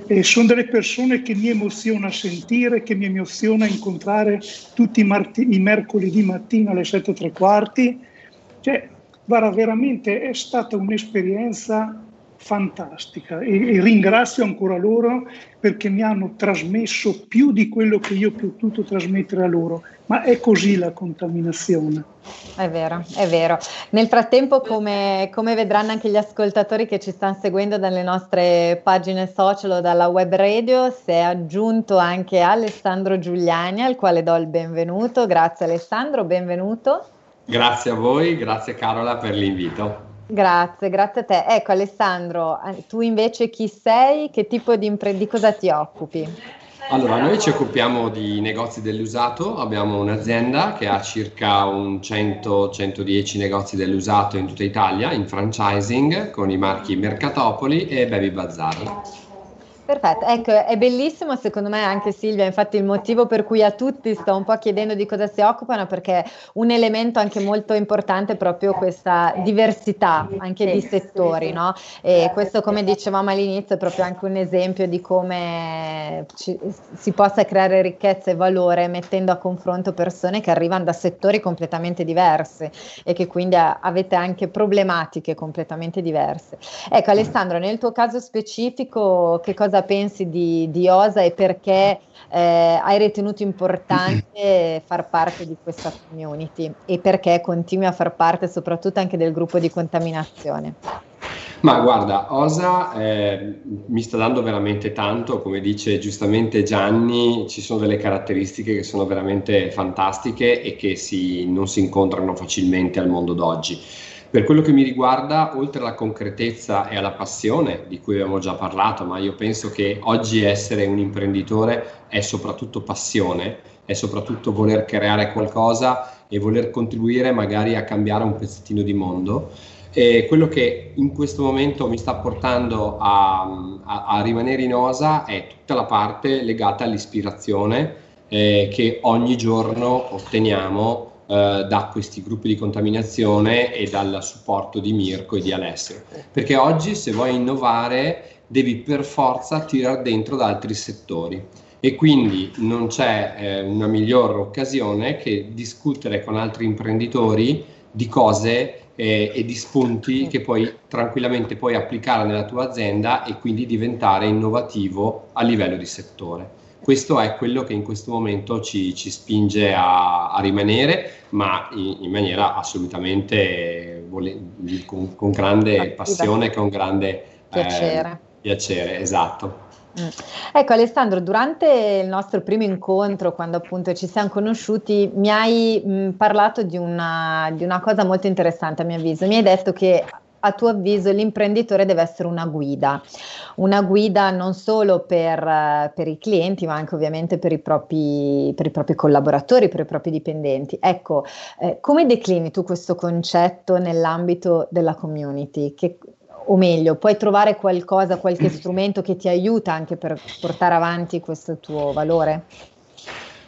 E sono delle persone che mi emoziona sentire, che mi emoziona incontrare tutti i, marti- i mercoledì mattina alle 7 e tre quarti. Cioè, guarda, veramente è stata un'esperienza fantastica e, e ringrazio ancora loro perché mi hanno trasmesso più di quello che io ho potuto trasmettere a loro, ma è così la contaminazione. È vero, è vero. Nel frattempo, come, come vedranno anche gli ascoltatori che ci stanno seguendo dalle nostre pagine social o dalla web radio, si è aggiunto anche Alessandro Giuliani, al quale do il benvenuto. Grazie Alessandro, benvenuto. Grazie a voi, grazie Carola per l'invito. Grazie, grazie a te. Ecco Alessandro, eh, tu invece chi sei? Che tipo di impresa, di cosa ti occupi? Allora, noi ci occupiamo di negozi dell'usato, abbiamo un'azienda che ha circa un 100-110 negozi dell'usato in tutta Italia, in franchising, con i marchi Mercatopoli e Baby Bazaar. Perfetto, ecco, è bellissimo secondo me anche Silvia, infatti il motivo per cui a tutti sto un po' chiedendo di cosa si occupano perché un elemento anche molto importante è proprio questa diversità anche di settori, no? E questo come dicevamo all'inizio è proprio anche un esempio di come ci- si possa creare ricchezza e valore mettendo a confronto persone che arrivano da settori completamente diversi e che quindi a- avete anche problematiche completamente diverse. Ecco Alessandro, nel tuo caso specifico che cosa pensi di, di OSA e perché eh, hai ritenuto importante [clears throat] far parte di questa community e perché continui a far parte soprattutto anche del gruppo di contaminazione? Ma guarda, OSA eh, mi sta dando veramente tanto, come dice giustamente Gianni, ci sono delle caratteristiche che sono veramente fantastiche e che si- non si incontrano facilmente al mondo d'oggi. Per quello che mi riguarda, oltre alla concretezza e alla passione di cui abbiamo già parlato, ma io penso che oggi essere un imprenditore è soprattutto passione, è soprattutto voler creare qualcosa e voler contribuire magari a cambiare un pezzettino di mondo. E quello che in questo momento mi sta portando a, a- a rimanere in osa è tutta la parte legata all'ispirazione eh, che ogni giorno otteniamo da questi gruppi di contaminazione e dal supporto di Mirko e di Alessio. Perché oggi se vuoi innovare devi per forza tirare dentro da altri settori e quindi non c'è eh, una miglior occasione che discutere con altri imprenditori di cose eh, e di spunti che puoi tranquillamente puoi applicare nella tua azienda e quindi diventare innovativo a livello di settore. Questo è quello che in questo momento ci, ci spinge a, a, rimanere, ma in, in maniera assolutamente vole, con, con, grande passione, con grande piacere. Eh, piacere, esatto. Mm. Ecco Alessandro, durante il nostro primo incontro, quando appunto ci siamo conosciuti, mi hai mh, mm, parlato di una, di una cosa molto interessante a mio avviso. Mi hai detto che a tuo avviso l'imprenditore deve essere una guida, una guida non solo per, per i clienti, ma anche ovviamente per i, propri, per i, propri, collaboratori, per i propri dipendenti. Ecco, eh, come declini tu questo concetto nell'ambito della community? Che, o meglio, puoi trovare qualcosa, qualche [clears throat] strumento che ti aiuta anche per portare avanti questo tuo valore?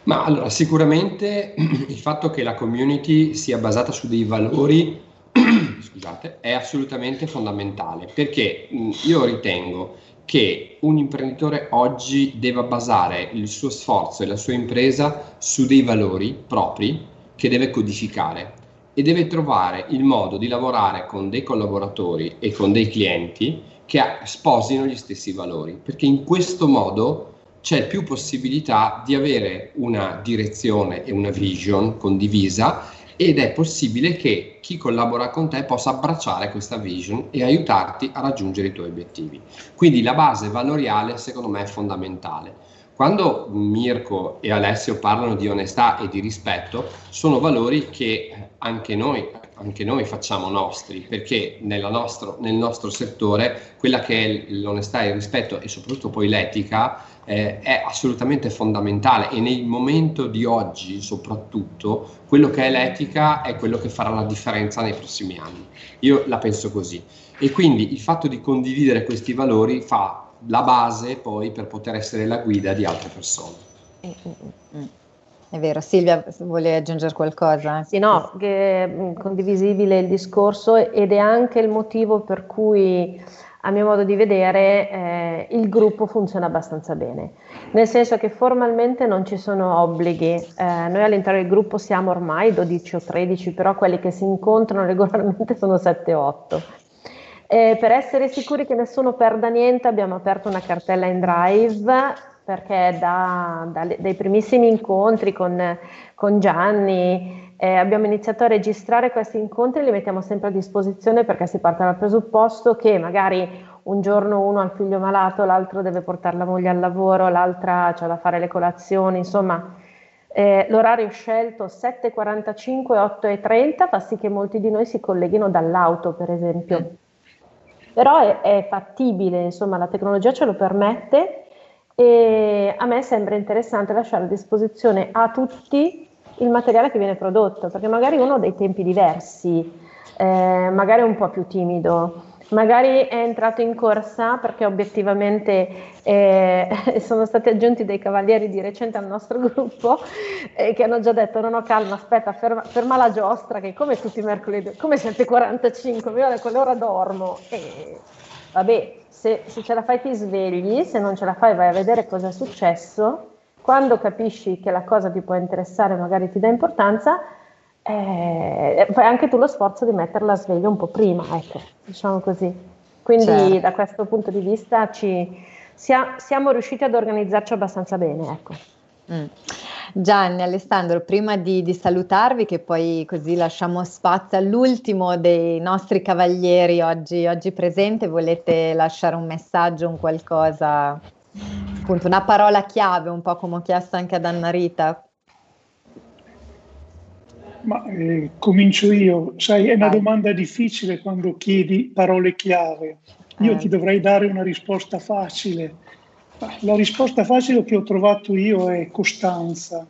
Ma allora, sicuramente [clears throat] il fatto che la community sia basata su dei valori, [coughs] scusate, è assolutamente fondamentale perché io ritengo che un imprenditore oggi debba basare il suo sforzo e la sua impresa su dei valori propri che deve codificare e deve trovare il modo di lavorare con dei collaboratori e con dei clienti che sposino gli stessi valori, perché in questo modo c'è più possibilità di avere una direzione e una vision condivisa ed è possibile che chi collabora con te possa abbracciare questa vision e aiutarti a raggiungere i tuoi obiettivi. Quindi la base valoriale secondo me è fondamentale. Quando Mirko e Alessio parlano di onestà e di rispetto, sono valori che anche noi, anche noi facciamo nostri, perché nostro, nel nostro settore quella che è l'onestà e il rispetto e soprattutto poi l'etica eh, è assolutamente fondamentale e nel momento di oggi soprattutto quello che è l'etica è quello che farà la differenza nei prossimi anni. Io la penso così e quindi il fatto di condividere questi valori fa la base poi per poter essere la guida di altre persone. È vero, Silvia vuole aggiungere qualcosa? Sì, no, è mm, condivisibile il discorso ed è anche il motivo per cui a mio modo di vedere eh, il gruppo funziona abbastanza bene, nel senso che formalmente non ci sono obblighi, eh, noi all'interno del gruppo siamo ormai 12 o 13, però quelli che si incontrano [laughs] regolarmente sono 7-8 eh, per essere sicuri che nessuno perda niente abbiamo aperto una cartella in drive perché da, da, dai primissimi incontri con, con Gianni eh, abbiamo iniziato a registrare questi incontri li mettiamo sempre a disposizione perché si parte dal presupposto che magari un giorno uno ha il figlio malato, l'altro deve portare la moglie al lavoro, l'altra c'è da fare le colazioni, insomma eh, l'orario scelto 7.45 e 8.30 fa sì che molti di noi si colleghino dall'auto per esempio. Però è, è fattibile, insomma la tecnologia ce lo permette e a me sembra interessante lasciare a disposizione a tutti il materiale che viene prodotto, perché magari uno ha dei tempi diversi, eh, magari è un po' più timido, magari è entrato in corsa perché obiettivamente eh, [laughs] sono stati aggiunti dei cavalieri di recente al nostro [laughs] gruppo eh, che hanno già detto no no calma aspetta ferma, ferma la giostra che come tutti i mercoledì come 7.45 io a quell'ora dormo. E vabbè se, se ce la fai ti svegli se non ce la fai vai a vedere cosa è successo quando capisci che la cosa ti può interessare magari ti dà importanza eh, fai anche tu lo sforzo di metterla a sveglia un po' prima, ecco, diciamo così. Quindi certo. da questo punto di vista ci, sia, siamo riusciti ad organizzarci abbastanza bene, ecco. Mm. Gianni, Alessandro, prima di, di, salutarvi, che poi così lasciamo spazio all'ultimo dei nostri cavalieri oggi, oggi presente, volete lasciare un messaggio, un qualcosa, appunto una parola chiave, un po' come ho chiesto anche ad Anna Rita, ma eh, comincio io, sai, è una domanda difficile quando chiedi parole chiave. Io eh. ti dovrei dare una risposta facile. La risposta facile che ho trovato io è costanza.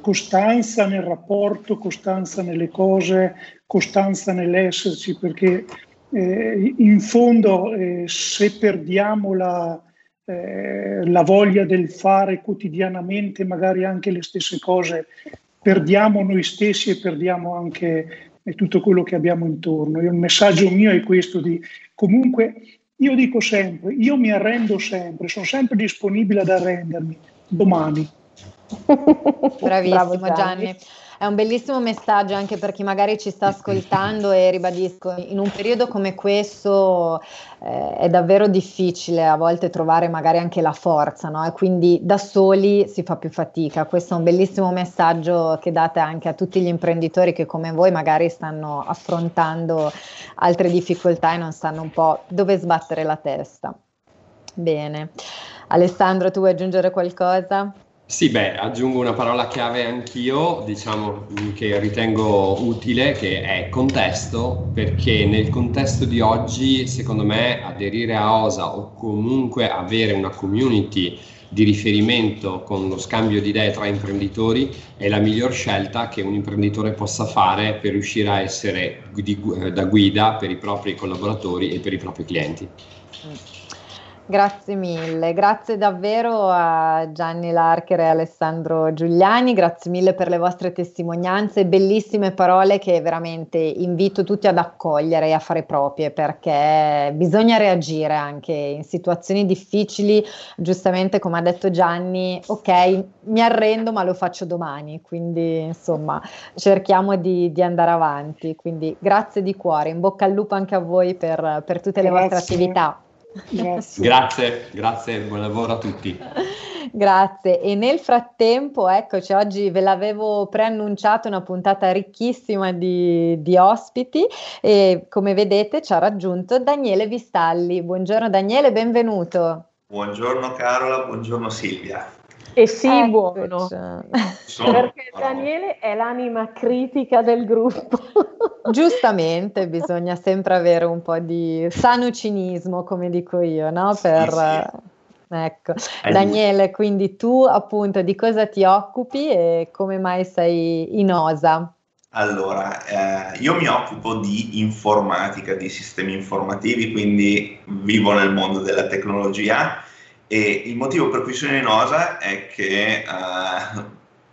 Costanza nel rapporto, costanza nelle cose, costanza nell'esserci, perché eh, in fondo eh, se perdiamo la, eh, la voglia del fare quotidianamente magari anche le stesse cose perdiamo noi stessi e perdiamo anche tutto quello che abbiamo intorno. E il messaggio mio è questo di comunque io dico sempre, io mi arrendo sempre, sono sempre disponibile ad arrendermi domani. [laughs] Bravissimo Bravo, Gianni. Gianni. È un bellissimo messaggio anche per chi magari ci sta ascoltando e ribadisco, in un periodo come questo eh, è davvero difficile a volte trovare magari anche la forza, no? E quindi da soli si fa più fatica. Questo è un bellissimo messaggio che date anche a tutti gli imprenditori che come voi magari stanno affrontando altre difficoltà e non sanno un po' dove sbattere la testa. Bene. Alessandro, tu vuoi aggiungere qualcosa? Sì, beh, aggiungo una parola chiave anch'io, diciamo che ritengo utile, che è contesto, perché nel contesto di oggi, secondo me, aderire a OSA o comunque avere una community di riferimento con lo scambio di idee tra imprenditori è la miglior scelta che un imprenditore possa fare per riuscire a essere da guida per i propri collaboratori e per i propri clienti. Grazie mille, grazie davvero a Gianni Larcher e Alessandro Giuliani, grazie mille per le vostre testimonianze, bellissime parole che veramente invito tutti ad accogliere e a fare proprie perché bisogna reagire anche in situazioni difficili, giustamente come ha detto Gianni, ok, mi arrendo ma lo faccio domani, quindi insomma cerchiamo di, di andare avanti, quindi grazie di cuore, in bocca al lupo anche a voi per, per tutte le grazie. vostre attività. Grazie. grazie, grazie, buon lavoro a tutti. Grazie e nel frattempo, eccoci, oggi ve l'avevo preannunciato una puntata ricchissima di, di, ospiti e come vedete ci ha raggiunto Daniele Vistalli. Buongiorno Daniele, benvenuto. Buongiorno Carola, buongiorno Silvia. E sì, Eccoci. buono. Perché Daniele è l'anima critica del gruppo. [laughs] Giustamente, bisogna sempre avere un po' di sano cinismo, come dico io, no? Per, sì, sì. Ecco. Daniele, quindi tu appunto di cosa ti occupi e come mai sei in OSA? Allora, eh, io mi occupo di informatica, di sistemi informativi, quindi vivo nel mondo della tecnologia e il motivo per cui sono in OSA è che uh,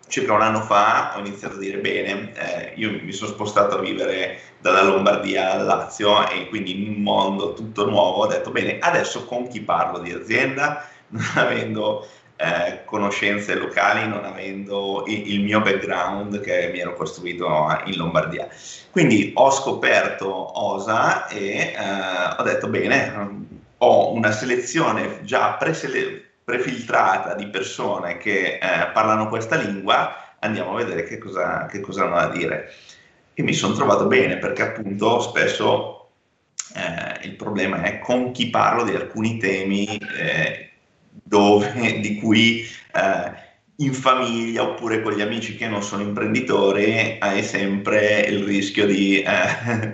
circa un anno fa ho iniziato a dire bene, eh, io mi sono spostato a vivere dalla Lombardia al Lazio e quindi in un mondo tutto nuovo ho detto bene, adesso con chi parlo di azienda, [laughs] non avendo eh, conoscenze locali, non avendo il, il, mio background che mi ero costruito in Lombardia. Quindi ho scoperto OSA e eh, ho detto bene, ho una selezione già presele- prefiltrata di persone che eh, parlano questa lingua, andiamo a vedere che cosa, che cosa hanno da dire. E mi sono trovato bene perché appunto spesso eh, il problema è con chi parlo di alcuni temi eh, dove, [laughs] di cui eh, in famiglia oppure con gli amici che non sono imprenditori hai sempre il rischio di eh, [laughs]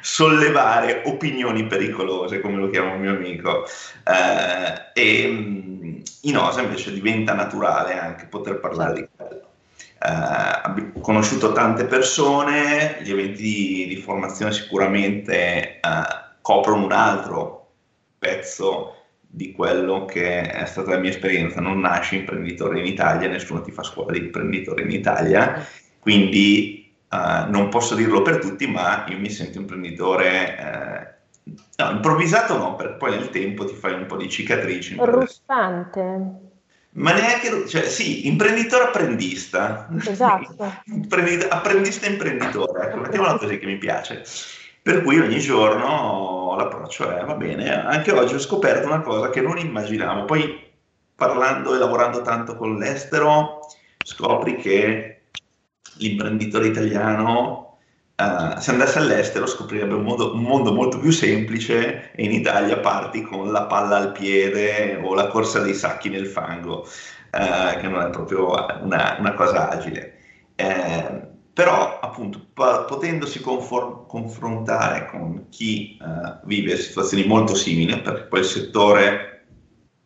sollevare opinioni pericolose, come lo chiama un mio amico. Eh, e mm, in Osa invece diventa naturale anche poter parlare di quello. Eh, ho conosciuto tante persone, gli eventi di, di formazione sicuramente eh, coprono un altro pezzo di quello che è stata la mia esperienza. Non nasci imprenditore in Italia, nessuno ti fa scuola di imprenditore in Italia, quindi uh, non posso dirlo per tutti, ma io mi sento imprenditore. Uh, no, improvvisato no, perché poi nel tempo ti fai un po' di cicatrici. Ruspante. Ma neanche, cioè, sì, imprenditore apprendista. Esatto. [laughs] apprendista imprenditore, ecco, mettiamola così che mi piace. Per cui ogni giorno l'approccio è, va bene, anche oggi ho scoperto una cosa che non immaginavo, poi parlando e lavorando tanto con l'estero, scopri che l'imprenditore italiano, uh, se andasse all'estero, scoprirebbe un mondo, un mondo, molto più semplice e in Italia parti con la palla al piede o la corsa dei sacchi nel fango, uh, che non è proprio una, una cosa agile. Eh, però appunto potendosi confor- confrontare con chi uh, vive situazioni molto simili, perché poi il settore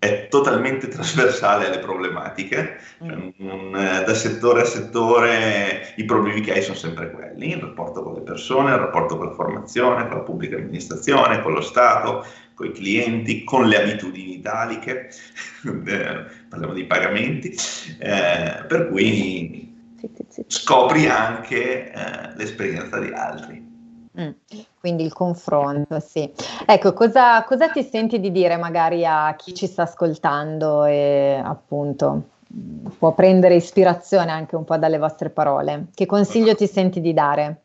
è totalmente trasversale alle problematiche, cioè, un, da settore a settore i problemi che hai sono sempre quelli, il rapporto con le persone, il rapporto con la formazione, con la pubblica amministrazione, con lo Stato, con i clienti, con le abitudini italiche, [laughs] eh, parliamo di pagamenti, eh, per cui scopri anche eh, l'esperienza di altri. Mm, quindi il confronto, sì. Ecco, cosa, cosa, ti senti di dire magari a chi ci sta ascoltando e appunto può prendere ispirazione anche un po' dalle vostre parole? Che consiglio ti senti di dare?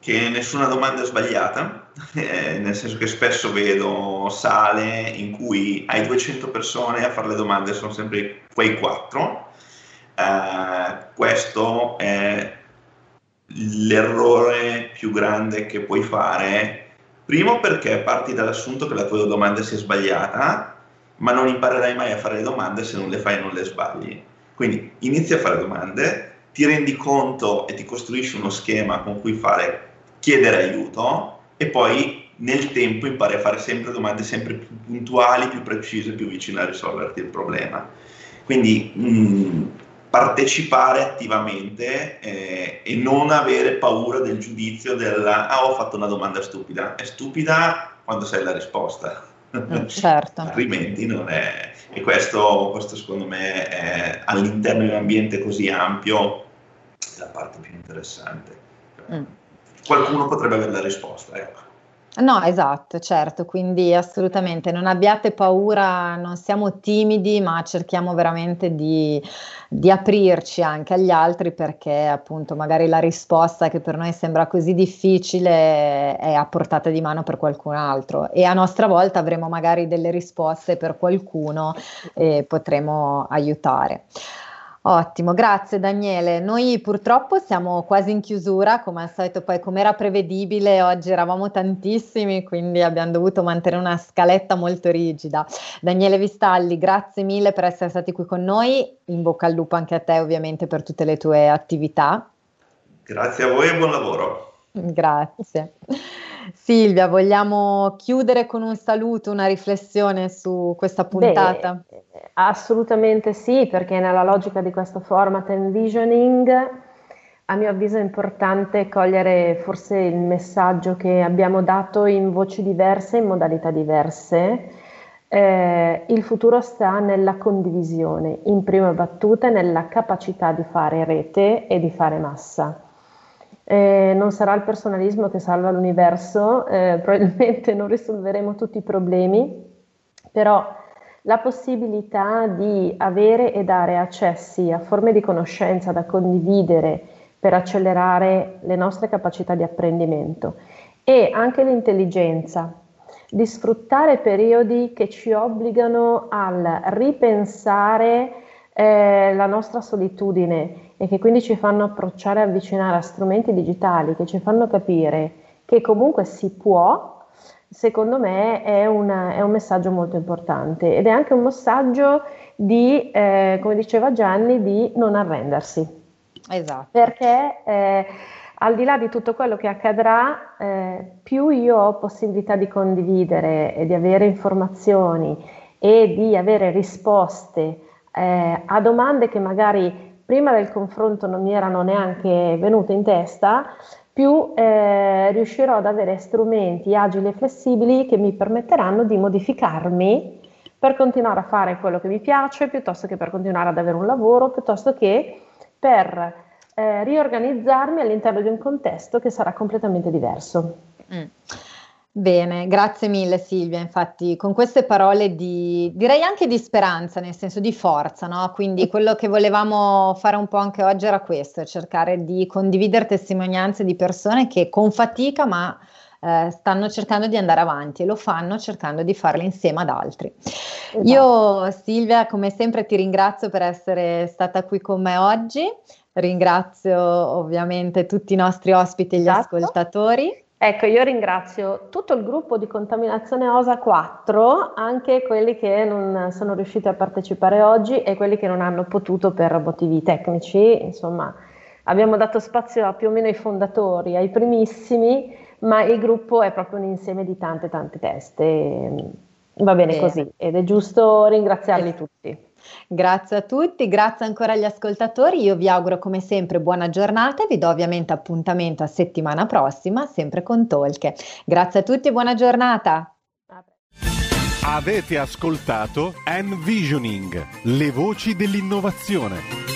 Che nessuna domanda è sbagliata, [laughs] eh, nel senso che spesso vedo sale in cui hai 200 persone a fare le domande, sono sempre quei quattro. Eh, questo è l'errore più grande che puoi fare, primo perché parti dall'assunto che la tua domanda sia sbagliata, ma non imparerai mai a fare le domande se non le fai e non le sbagli. Quindi inizi a fare domande, ti rendi conto e ti costruisci uno schema con cui fare, chiedere aiuto e poi nel tempo impari a fare sempre domande sempre più puntuali, più precise, più vicine a risolverti il problema. Quindi mh, mm, partecipare attivamente eh, e non avere paura del giudizio del ah ho fatto una domanda stupida. È stupida quando sai la risposta. Mm, [laughs] certo. Altrimenti non è... E questo, questo secondo me è, all'interno di un ambiente così ampio la parte più interessante. Mm. Qualcuno potrebbe avere la risposta, ecco. No, esatto, certo, quindi assolutamente non abbiate paura, non siamo timidi, ma cerchiamo veramente di, di, aprirci anche agli altri perché appunto magari la risposta che per noi sembra così difficile è a portata di mano per qualcun altro e a nostra volta avremo magari delle risposte per qualcuno e potremo aiutare. Ottimo, grazie Daniele. Noi purtroppo siamo quasi in chiusura, come al solito poi come era prevedibile, oggi eravamo tantissimi, quindi abbiamo dovuto mantenere una scaletta molto rigida. Daniele Vistalli, grazie mille per essere stati qui con noi, in bocca al lupo anche a te ovviamente per tutte le tue attività. Grazie a voi e buon lavoro. Grazie. Silvia, vogliamo chiudere con un saluto, una riflessione su questa puntata? Beh, assolutamente sì, perché nella logica di questo format envisioning, a mio avviso è importante cogliere forse il messaggio che abbiamo dato in voci diverse, in modalità diverse. Eh, il futuro sta nella condivisione, in prima battuta nella capacità di fare rete e di fare massa. Eh, non sarà il personalismo che salva l'universo, eh, [laughs] probabilmente non risolveremo tutti i problemi, però la possibilità di avere e dare accessi a forme di conoscenza da condividere per accelerare le nostre capacità di apprendimento e anche l'intelligenza. Di sfruttare periodi che ci obbligano al ripensare eh, la nostra solitudine e che quindi ci fanno approcciare e avvicinare a strumenti digitali che ci fanno capire che comunque si può, secondo me è, una, è un messaggio molto importante ed è anche un messaggio di, eh, come diceva Gianni, di non arrendersi. Esatto. Perché eh, al di là di tutto quello che accadrà, eh, più io ho possibilità di condividere e di avere informazioni e di avere risposte eh, a domande che magari prima del confronto non mi erano neanche venute in testa, più eh, riuscirò ad avere strumenti agili e flessibili che mi permetteranno di modificarmi per continuare a fare quello che mi piace, piuttosto che per continuare ad avere un lavoro, piuttosto che per eh, riorganizzarmi all'interno di un contesto che sarà completamente diverso. Mm. Bene, grazie mille Silvia, infatti con queste parole di, direi anche di speranza, nel senso di forza, no? Quindi quello che volevamo fare un po' anche oggi era questo, cercare di condividere testimonianze di persone che con fatica ma eh, stanno cercando di andare avanti e lo fanno cercando di farle insieme ad altri. Esatto. Io Silvia, come sempre ti ringrazio per essere stata qui con me oggi, ringrazio ovviamente tutti i nostri ospiti e gli esatto. ascoltatori. Ecco, io ringrazio tutto il gruppo di Contaminazione OSA 4, anche quelli che non sono riusciti a partecipare oggi e quelli che non hanno potuto per motivi tecnici. Insomma, abbiamo dato spazio a più o meno ai fondatori, ai primissimi, ma il gruppo è proprio un insieme di tante tante teste. Va bene, bene. così ed è giusto ringraziarli tutti. Grazie a tutti, grazie ancora agli ascoltatori. Io vi auguro come sempre buona giornata e vi do ovviamente appuntamento a settimana prossima, sempre con Tolche. Grazie a tutti e buona giornata. Avete ascoltato Envisioning, le voci dell'innovazione.